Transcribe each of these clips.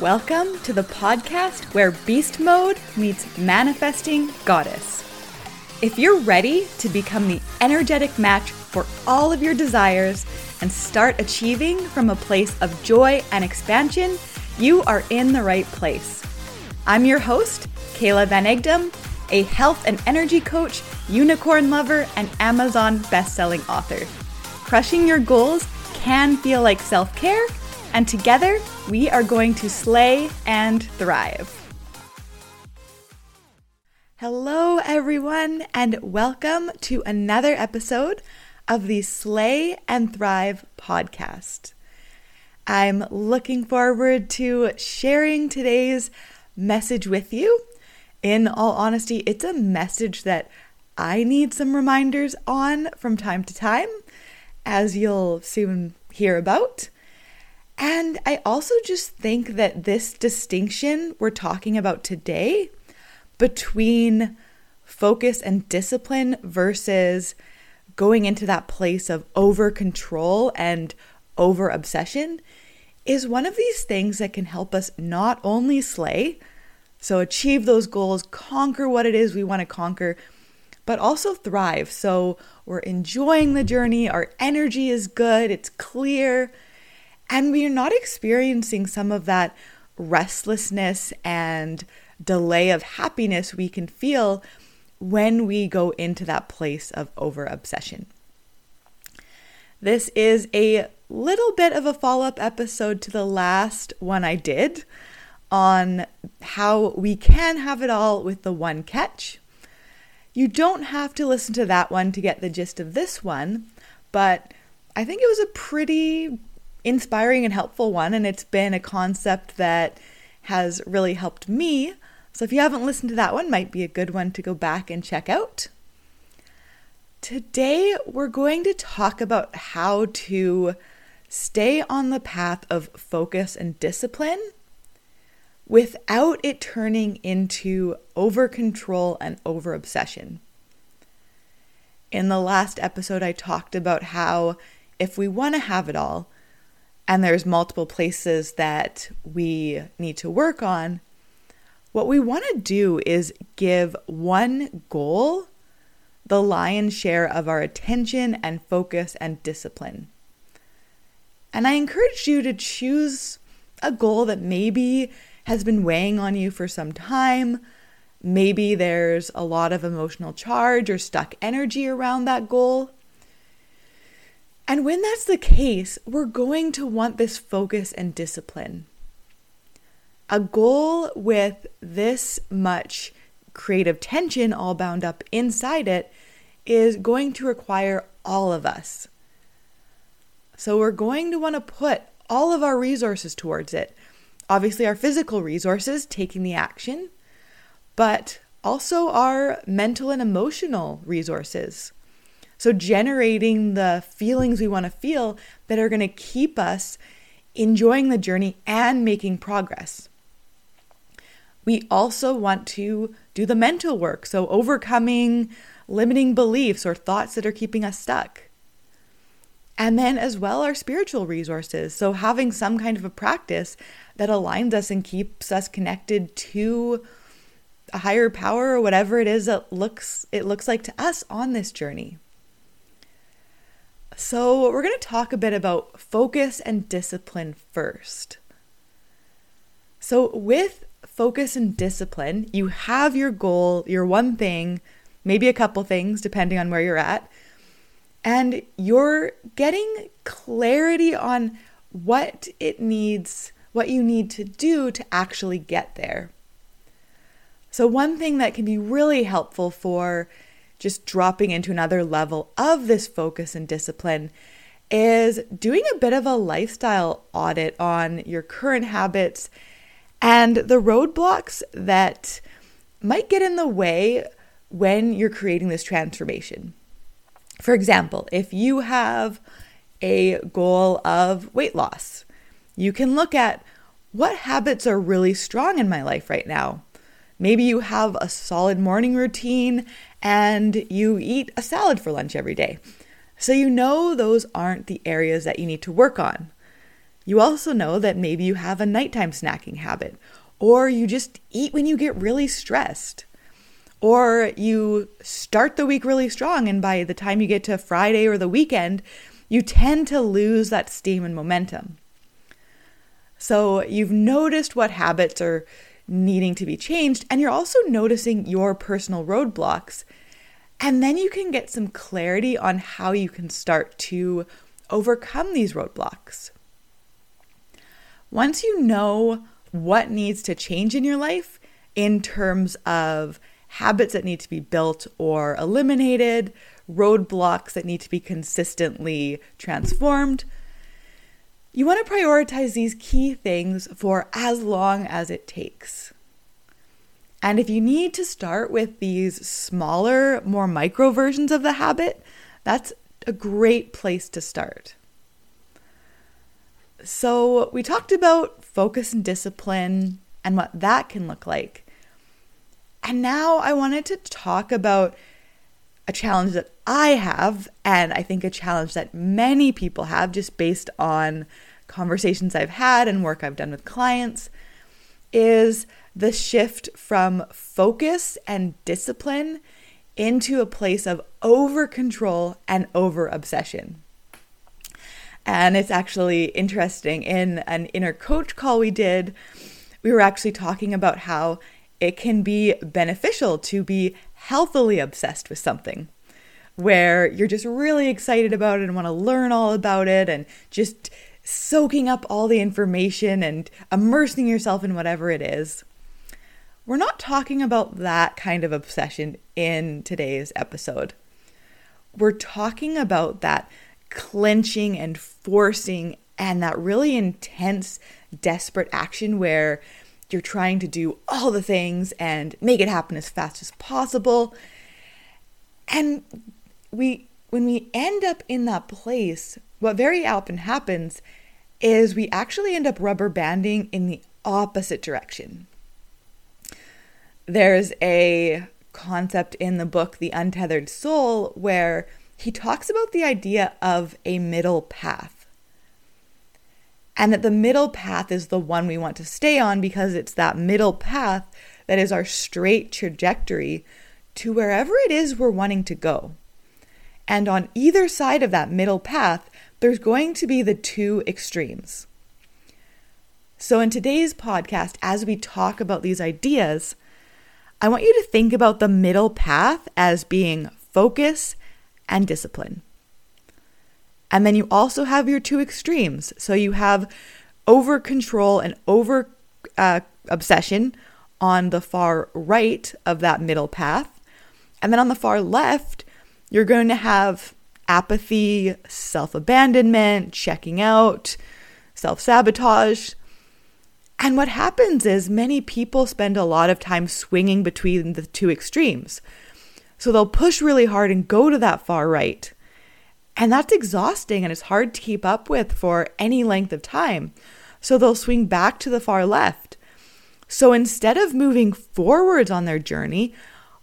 Welcome to the podcast where beast mode meets manifesting goddess. If you're ready to become the energetic match for all of your desires and start achieving from a place of joy and expansion, you are in the right place. I'm your host, Kayla Van Egdom, a health and energy coach, unicorn lover, and Amazon best-selling author. Crushing your goals can feel like self-care, and together we are going to slay and thrive. Hello, everyone, and welcome to another episode of the Slay and Thrive podcast. I'm looking forward to sharing today's message with you. In all honesty, it's a message that I need some reminders on from time to time, as you'll soon hear about. And I also just think that this distinction we're talking about today between focus and discipline versus going into that place of over control and over obsession is one of these things that can help us not only slay, so achieve those goals, conquer what it is we want to conquer, but also thrive. So we're enjoying the journey, our energy is good, it's clear and we are not experiencing some of that restlessness and delay of happiness we can feel when we go into that place of over obsession. This is a little bit of a follow up episode to the last one I did on how we can have it all with the one catch. You don't have to listen to that one to get the gist of this one, but I think it was a pretty inspiring and helpful one, and it's been a concept that has really helped me. So if you haven't listened to that one, might be a good one to go back and check out. Today, we're going to talk about how to stay on the path of focus and discipline without it turning into over control and over obsession. In the last episode, I talked about how if we want to have it all, and there's multiple places that we need to work on, what we want to do is give one goal the lion's share of our attention and focus and discipline. And I encourage you to choose a goal that maybe has been weighing on you for some time. Maybe there's a lot of emotional charge or stuck energy around that goal. And when that's the case, we're going to want this focus and discipline. A goal with this much creative tension all bound up inside it is going to require all of us. So we're going to want to put all of our resources towards it. Obviously, our physical resources, taking the action, but also our mental and emotional resources. So, generating the feelings we want to feel that are going to keep us enjoying the journey and making progress. We also want to do the mental work, so overcoming limiting beliefs or thoughts that are keeping us stuck. And then, as well, our spiritual resources. So, having some kind of a practice that aligns us and keeps us connected to a higher power or whatever it is that looks it looks like to us on this journey. So, we're going to talk a bit about focus and discipline first. So, with focus and discipline, you have your goal, your one thing, maybe a couple things, depending on where you're at, and you're getting clarity on what it needs, what you need to do to actually get there. So, one thing that can be really helpful for just dropping into another level of this focus and discipline is doing a bit of a lifestyle audit on your current habits and the roadblocks that might get in the way when you're creating this transformation. For example, if you have a goal of weight loss, you can look at what habits are really strong in my life right now. Maybe you have a solid morning routine and you eat a salad for lunch every day. So you know those aren't the areas that you need to work on. You also know that maybe you have a nighttime snacking habit, or you just eat when you get really stressed, or you start the week really strong, and by the time you get to Friday or the weekend, you tend to lose that steam and momentum. So you've noticed what habits are needing to be changed, and you're also noticing your personal roadblocks. And then you can get some clarity on how you can start to overcome these roadblocks. Once you know what needs to change in your life in terms of habits that need to be built or eliminated, roadblocks that need to be consistently transformed, you want to prioritize these key things for as long as it takes. And if you need to start with these smaller, more micro versions of the habit, that's a great place to start. So, we talked about focus and discipline and what that can look like. And now I wanted to talk about a challenge that I have, and I think a challenge that many people have just based on conversations I've had and work I've done with clients, is the shift from focus and discipline into a place of over control and over obsession. And it's actually interesting. In an inner coach call we did, we were actually talking about how it can be beneficial to be healthily obsessed with something where you're just really excited about it and want to learn all about it and just soaking up all the information and immersing yourself in whatever it is. We're not talking about that kind of obsession in today's episode. We're talking about that clenching and forcing and that really intense, desperate action where you're trying to do all the things and make it happen as fast as possible. And we when we end up in that place, what very often happens is we actually end up rubber banding in the opposite direction. There's a concept in the book, The Untethered Soul, where he talks about the idea of a middle path. And that the middle path is the one we want to stay on because it's that middle path that is our straight trajectory to wherever it is we're wanting to go. And on either side of that middle path, there's going to be the two extremes. So, in today's podcast, as we talk about these ideas, I want you to think about the middle path as being focus and discipline. And then you also have your two extremes. So, you have over control and over uh, obsession on the far right of that middle path. And then on the far left, you're going to have apathy, self abandonment, checking out, self sabotage. And what happens is many people spend a lot of time swinging between the two extremes. So they'll push really hard and go to that far right. And that's exhausting and it's hard to keep up with for any length of time. So they'll swing back to the far left. So instead of moving forwards on their journey,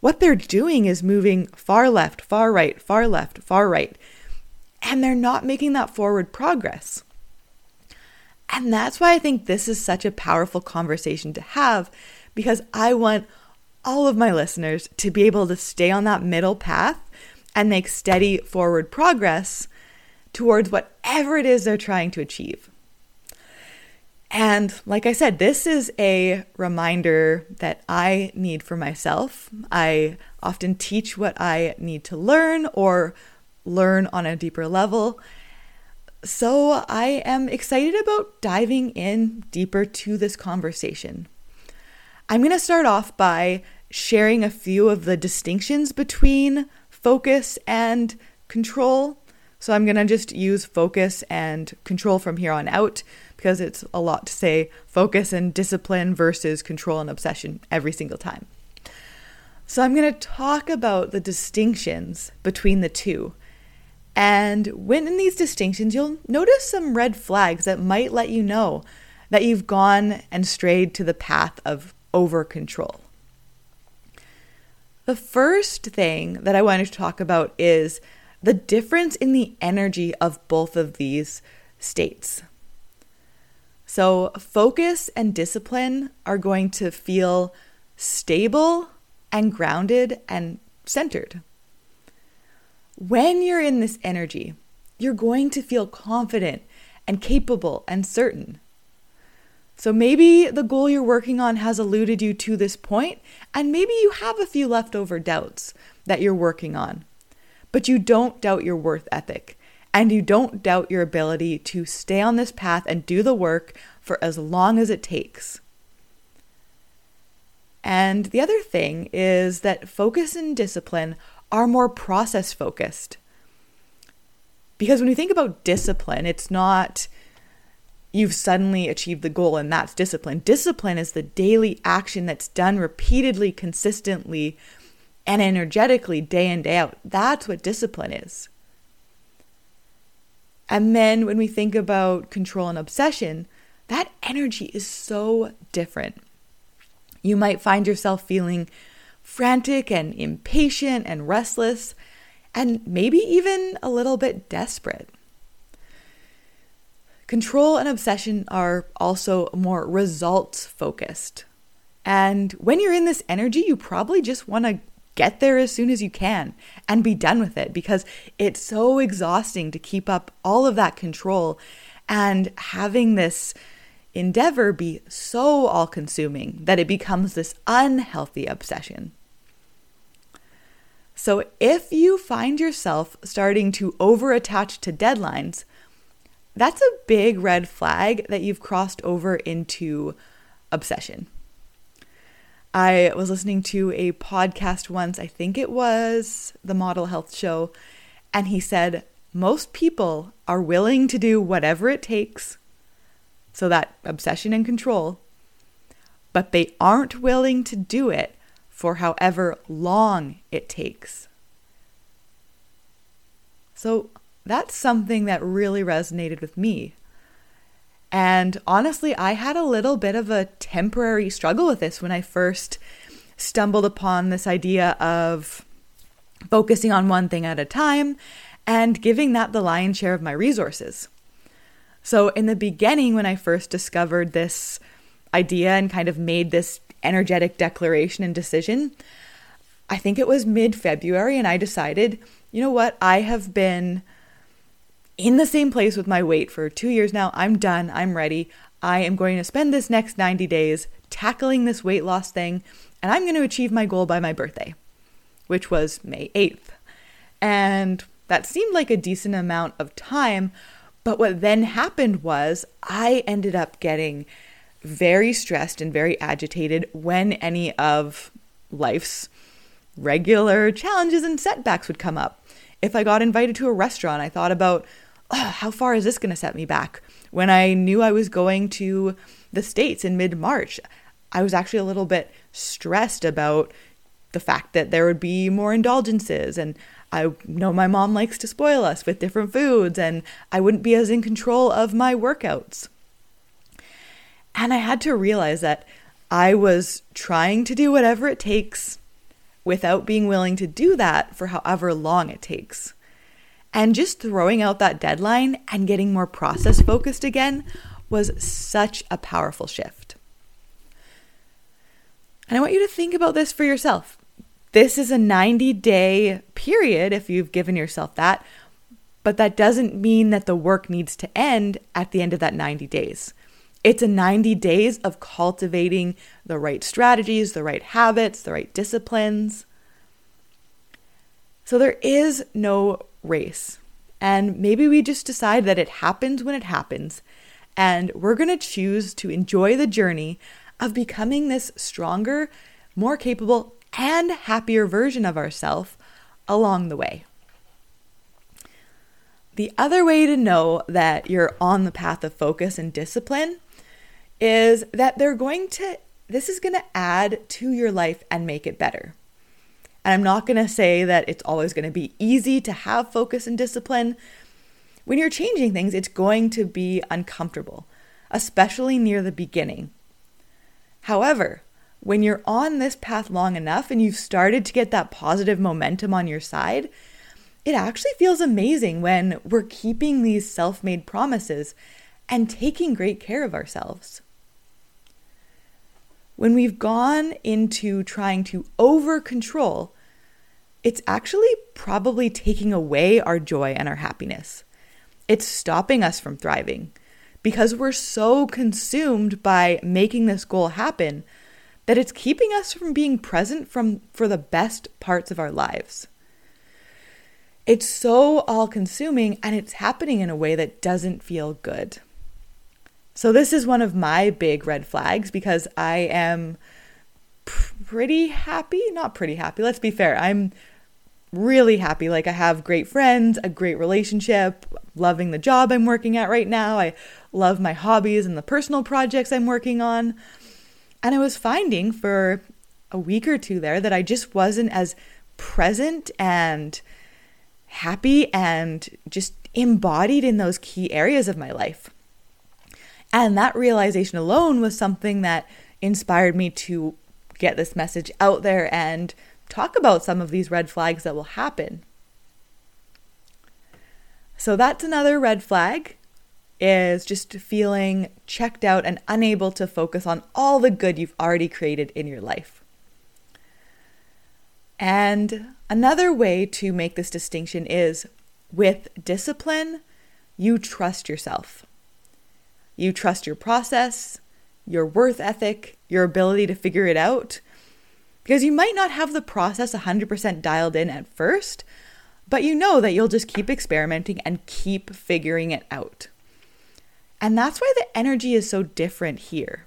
what they're doing is moving far left, far right, far left, far right. And they're not making that forward progress. And that's why I think this is such a powerful conversation to have because I want all of my listeners to be able to stay on that middle path and make steady forward progress towards whatever it is they're trying to achieve. And like I said, this is a reminder that I need for myself. I often teach what I need to learn or learn on a deeper level. So I am excited about diving in deeper to this conversation. I'm going to start off by sharing a few of the distinctions between focus and control. So I'm going to just use focus and control from here on out because it's a lot to say focus and discipline versus control and obsession every single time. So, I'm going to talk about the distinctions between the two. And when in these distinctions, you'll notice some red flags that might let you know that you've gone and strayed to the path of over control. The first thing that I wanted to talk about is the difference in the energy of both of these states. So, focus and discipline are going to feel stable and grounded and centered. When you're in this energy, you're going to feel confident and capable and certain. So maybe the goal you're working on has eluded you to this point, and maybe you have a few leftover doubts that you're working on. But you don't doubt your worth ethic, and you don't doubt your ability to stay on this path and do the work for as long as it takes. And the other thing is that focus and discipline are more process focused. Because when you think about discipline, it's not you've suddenly achieved the goal and that's discipline. Discipline is the daily action that's done repeatedly, consistently, and energetically day in, day out. That's what discipline is. And then when we think about control and obsession, that energy is so different. You might find yourself feeling frantic and impatient and restless, and maybe even a little bit desperate. Control and obsession are also more results focused. And when you're in this energy, you probably just want to get there as soon as you can and be done with it because it's so exhausting to keep up all of that control and having this endeavor be so all consuming that it becomes this unhealthy obsession. So, if you find yourself starting to over attach to deadlines, that's a big red flag that you've crossed over into obsession. I was listening to a podcast once, I think it was the Model Health Show, and he said, Most people are willing to do whatever it takes so that obsession and control, but they aren't willing to do it for however long it takes. So that's something that really resonated with me. And honestly, I had a little bit of a temporary struggle with this when I first stumbled upon this idea of focusing on one thing at a time and giving that the lion's share of my resources. So, in the beginning, when I first discovered this idea and kind of made this energetic declaration and decision, I think it was mid February, and I decided, you know what, I have been in the same place with my weight for two years now. I'm done. I'm ready. I am going to spend this next 90 days tackling this weight loss thing, and I'm going to achieve my goal by my birthday, which was May 8th. And that seemed like a decent amount of time, but what then happened was I ended up getting very stressed and very agitated when any of life's regular challenges and setbacks would come up. If I got invited to a restaurant, I thought about how far is this going to set me back? When I knew I was going to the States in mid March, I was actually a little bit stressed about the fact that there would be more indulgences and I know my mom likes to spoil us with different foods, and I wouldn't be as in control of my workouts. And I had to realize that I was trying to do whatever it takes without being willing to do that for however long it takes. And just throwing out that deadline and getting more process focused again was such a powerful shift. And I want you to think about this for yourself. This is a 90 day period if you've given yourself that, but that doesn't mean that the work needs to end at the end of that 90 days. It's a 90 days of cultivating the right strategies, the right habits, the right disciplines. So there is no race. And maybe we just decide that it happens when it happens. And we're going to choose to enjoy the journey of becoming this stronger, more capable, and happier version of ourselves along the way. The other way to know that you're on the path of focus and discipline is that they're going to, this is going to add to your life and make it better. And I'm not going to say that it's always going to be easy to have focus and discipline. When you're changing things, it's going to be uncomfortable, especially near the beginning. However, when you're on this path long enough and you've started to get that positive momentum on your side, it actually feels amazing when we're keeping these self made promises and taking great care of ourselves. When we've gone into trying to over control, it's actually probably taking away our joy and our happiness. It's stopping us from thriving because we're so consumed by making this goal happen that it's keeping us from being present from for the best parts of our lives. It's so all consuming and it's happening in a way that doesn't feel good. So, this is one of my big red flags because I am pretty happy. Not pretty happy, let's be fair. I'm really happy. Like, I have great friends, a great relationship, loving the job I'm working at right now. I love my hobbies and the personal projects I'm working on. And I was finding for a week or two there that I just wasn't as present and happy and just embodied in those key areas of my life. And that realization alone was something that inspired me to get this message out there and talk about some of these red flags that will happen. So that's another red flag is just feeling checked out and unable to focus on all the good you've already created in your life. And another way to make this distinction is with discipline, you trust yourself. You trust your process, your worth ethic, your ability to figure it out. Because you might not have the process 100% dialed in at first, but you know that you'll just keep experimenting and keep figuring it out. And that's why the energy is so different here.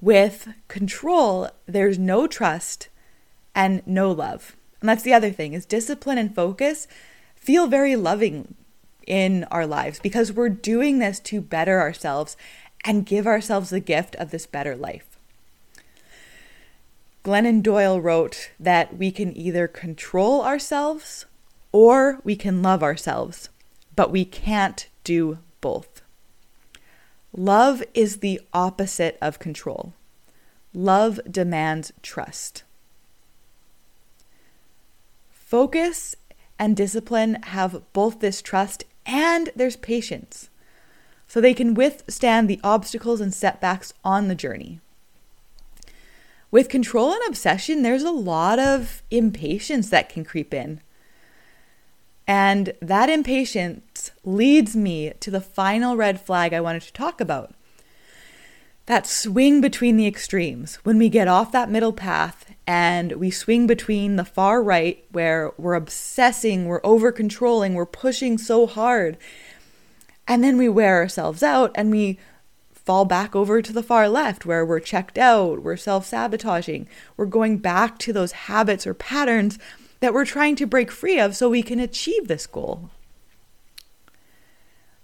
With control, there's no trust and no love. And that's the other thing is discipline and focus feel very loving in our lives because we're doing this to better ourselves and give ourselves the gift of this better life. Glennon Doyle wrote that we can either control ourselves or we can love ourselves, but we can't do both. Love is the opposite of control. Love demands trust. Focus and discipline have both this trust and there's patience, so they can withstand the obstacles and setbacks on the journey. With control and obsession, there's a lot of impatience that can creep in. And that impatience leads me to the final red flag I wanted to talk about. That swing between the extremes, when we get off that middle path and we swing between the far right, where we're obsessing, we're over controlling, we're pushing so hard, and then we wear ourselves out and we fall back over to the far left, where we're checked out, we're self sabotaging, we're going back to those habits or patterns that we're trying to break free of so we can achieve this goal.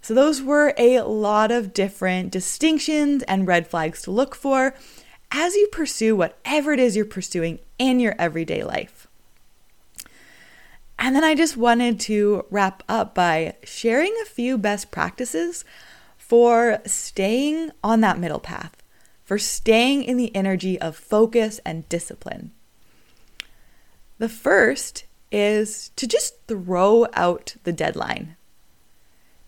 So, those were a lot of different distinctions and red flags to look for as you pursue whatever it is you're pursuing in your everyday life. And then I just wanted to wrap up by sharing a few best practices for staying on that middle path, for staying in the energy of focus and discipline. The first is to just throw out the deadline.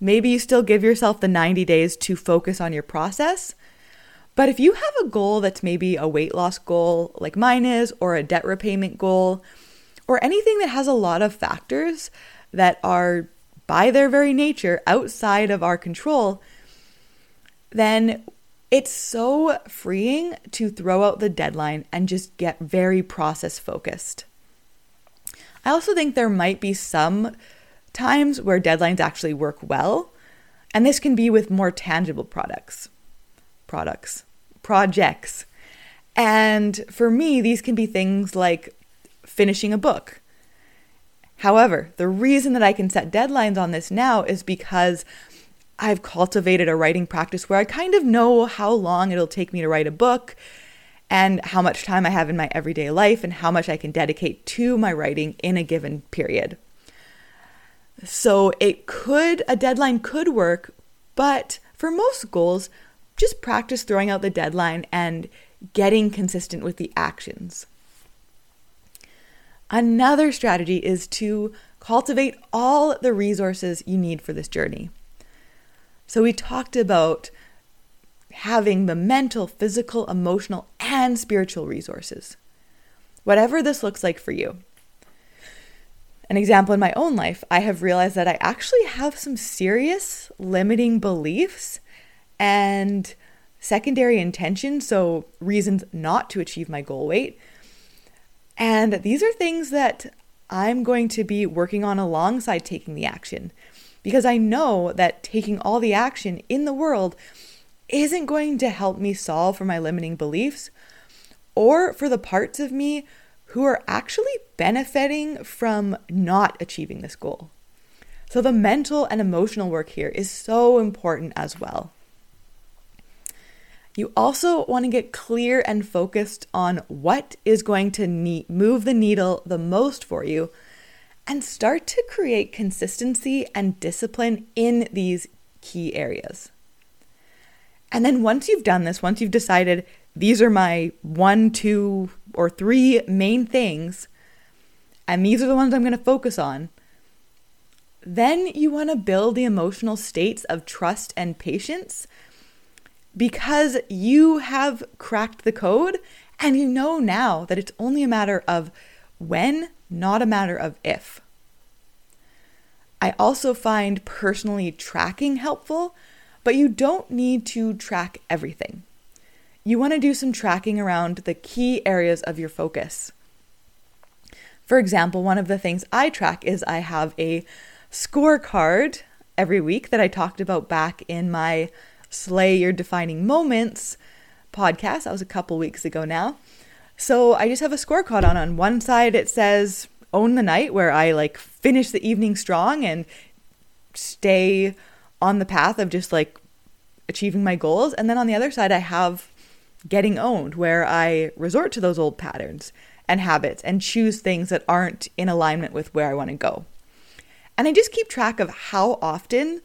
Maybe you still give yourself the 90 days to focus on your process, but if you have a goal that's maybe a weight loss goal, like mine is, or a debt repayment goal, or anything that has a lot of factors that are by their very nature outside of our control, then it's so freeing to throw out the deadline and just get very process focused. I also think there might be some times where deadlines actually work well, and this can be with more tangible products products, projects. And for me, these can be things like finishing a book. However, the reason that I can set deadlines on this now is because I've cultivated a writing practice where I kind of know how long it'll take me to write a book and how much time I have in my everyday life and how much I can dedicate to my writing in a given period. So it could, a deadline could work, but for most goals, just practice throwing out the deadline and getting consistent with the actions. Another strategy is to cultivate all the resources you need for this journey. So, we talked about having the mental, physical, emotional, and spiritual resources. Whatever this looks like for you. An example in my own life, I have realized that I actually have some serious limiting beliefs and secondary intentions, so reasons not to achieve my goal weight. And these are things that I'm going to be working on alongside taking the action because I know that taking all the action in the world isn't going to help me solve for my limiting beliefs or for the parts of me who are actually benefiting from not achieving this goal. So, the mental and emotional work here is so important as well. You also want to get clear and focused on what is going to need, move the needle the most for you and start to create consistency and discipline in these key areas. And then once you've done this, once you've decided these are my one, two, or three main things, and these are the ones I'm going to focus on, then you want to build the emotional states of trust and patience because you have cracked the code and you know now that it's only a matter of when, not a matter of if. I also find personally tracking helpful but you don't need to track everything. You want to do some tracking around the key areas of your focus. For example, one of the things I track is I have a scorecard every week that I talked about back in my Slay Your Defining Moments podcast. That was a couple weeks ago now. So I just have a scorecard on. On one side, it says Own the Night, where I like finish the evening strong and stay on the path of just like achieving my goals. And then on the other side, I have getting owned, where I resort to those old patterns and habits and choose things that aren't in alignment with where I want to go. And I just keep track of how often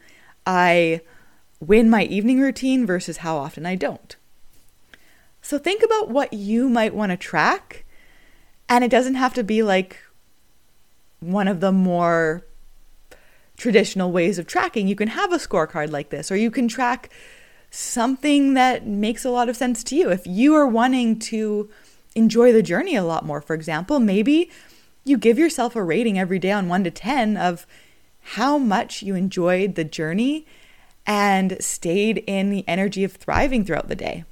I win my evening routine versus how often I don't. So think about what you might want to track. And it doesn't have to be like one of the more traditional ways of tracking. You can have a scorecard like this, or you can track something that makes a lot of sense to you. If you are wanting to enjoy the journey a lot more, for example, maybe you give yourself a rating every day on 1 to 10 of how much you enjoyed the journey and stayed in the energy of thriving throughout the day.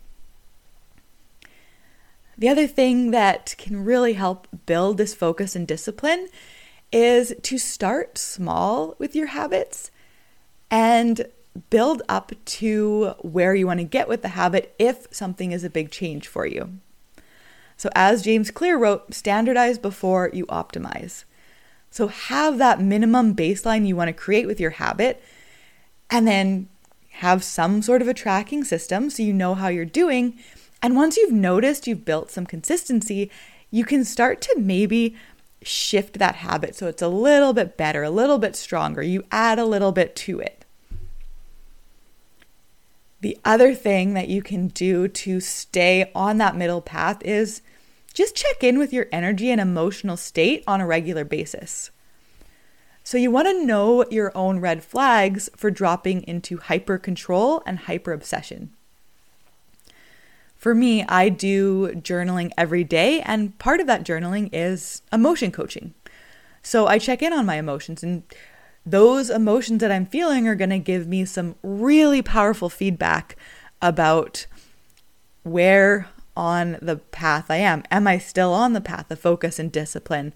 The other thing that can really help build this focus and discipline is to start small with your habits and build up to where you want to get with the habit if something is a big change for you. So, as James Clear wrote, standardize before you optimize. So, have that minimum baseline you want to create with your habit, and then have some sort of a tracking system so you know how you're doing. And once you've noticed you've built some consistency, you can start to maybe shift that habit so it's a little bit better, a little bit stronger. You add a little bit to it. The other thing that you can do to stay on that middle path is just check in with your energy and emotional state on a regular basis. So, you want to know your own red flags for dropping into hyper control and hyper obsession. For me, I do journaling every day, and part of that journaling is emotion coaching. So I check in on my emotions, and those emotions that I'm feeling are going to give me some really powerful feedback about where on the path I am. Am I still on the path of focus and discipline?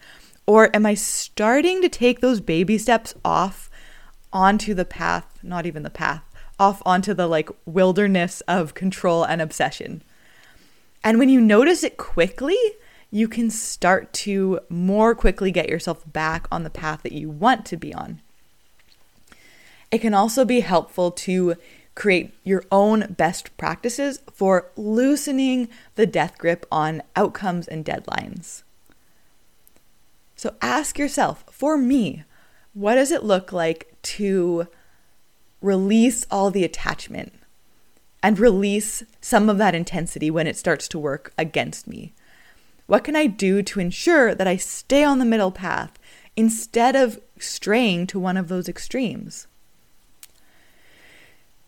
Or am I starting to take those baby steps off onto the path, not even the path, off onto the like wilderness of control and obsession? And when you notice it quickly, you can start to more quickly get yourself back on the path that you want to be on. It can also be helpful to create your own best practices for loosening the death grip on outcomes and deadlines. So ask yourself, for me, what does it look like to release all the attachment? and release some of that intensity when it starts to work against me? What can I do to ensure that I stay on the middle path instead of straying to one of those extremes?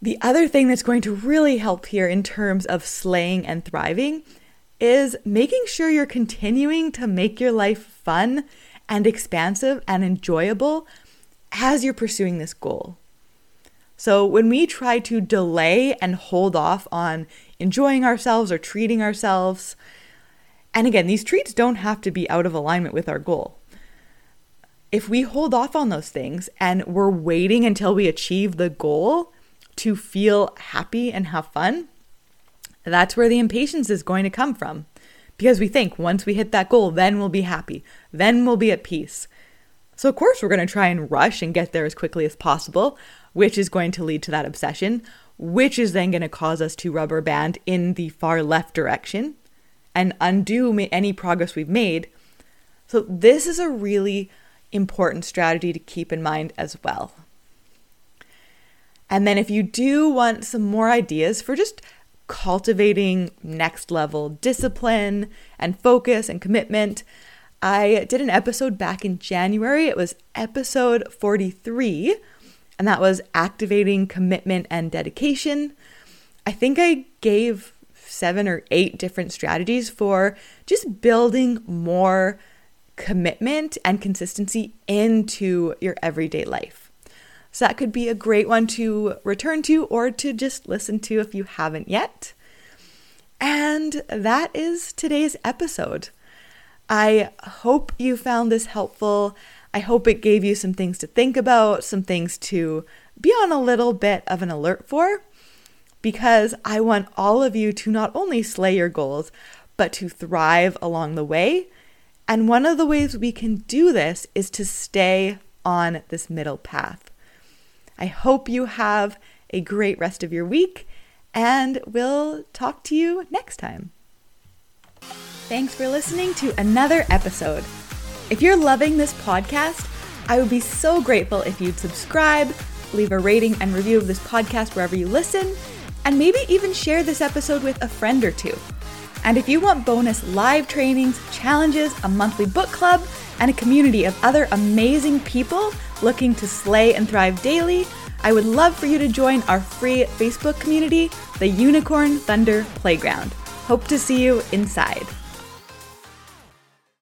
The other thing that's going to really help here in terms of slaying and thriving is making sure you're continuing to make your life fun and expansive and enjoyable as you're pursuing this goal. So, when we try to delay and hold off on enjoying ourselves or treating ourselves, and again, these treats don't have to be out of alignment with our goal. If we hold off on those things and we're waiting until we achieve the goal to feel happy and have fun, that's where the impatience is going to come from. Because we think once we hit that goal, then we'll be happy, then we'll be at peace. So, of course, we're going to try and rush and get there as quickly as possible, which is going to lead to that obsession, which is then going to cause us to rubber band in the far left direction and undo any progress we've made. So, this is a really important strategy to keep in mind as well. And then, if you do want some more ideas for just cultivating next level discipline and focus and commitment, I did an episode back in January. It was episode 43, and that was activating commitment and dedication. I think I gave seven or eight different strategies for just building more commitment and consistency into your everyday life. So that could be a great one to return to or to just listen to if you haven't yet. And that is today's episode. I hope you found this helpful. I hope it gave you some things to think about, some things to be on a little bit of an alert for, because I want all of you to not only slay your goals, but to thrive along the way. And one of the ways we can do this is to stay on this middle path. I hope you have a great rest of your week, and we'll talk to you next time. Thanks for listening to another episode. If you're loving this podcast, I would be so grateful if you'd subscribe, leave a rating and review of this podcast wherever you listen, and maybe even share this episode with a friend or two. And if you want bonus live trainings, challenges, a monthly book club, and a community of other amazing people looking to slay and thrive daily, I would love for you to join our free Facebook community, the Unicorn Thunder Playground. Hope to see you inside.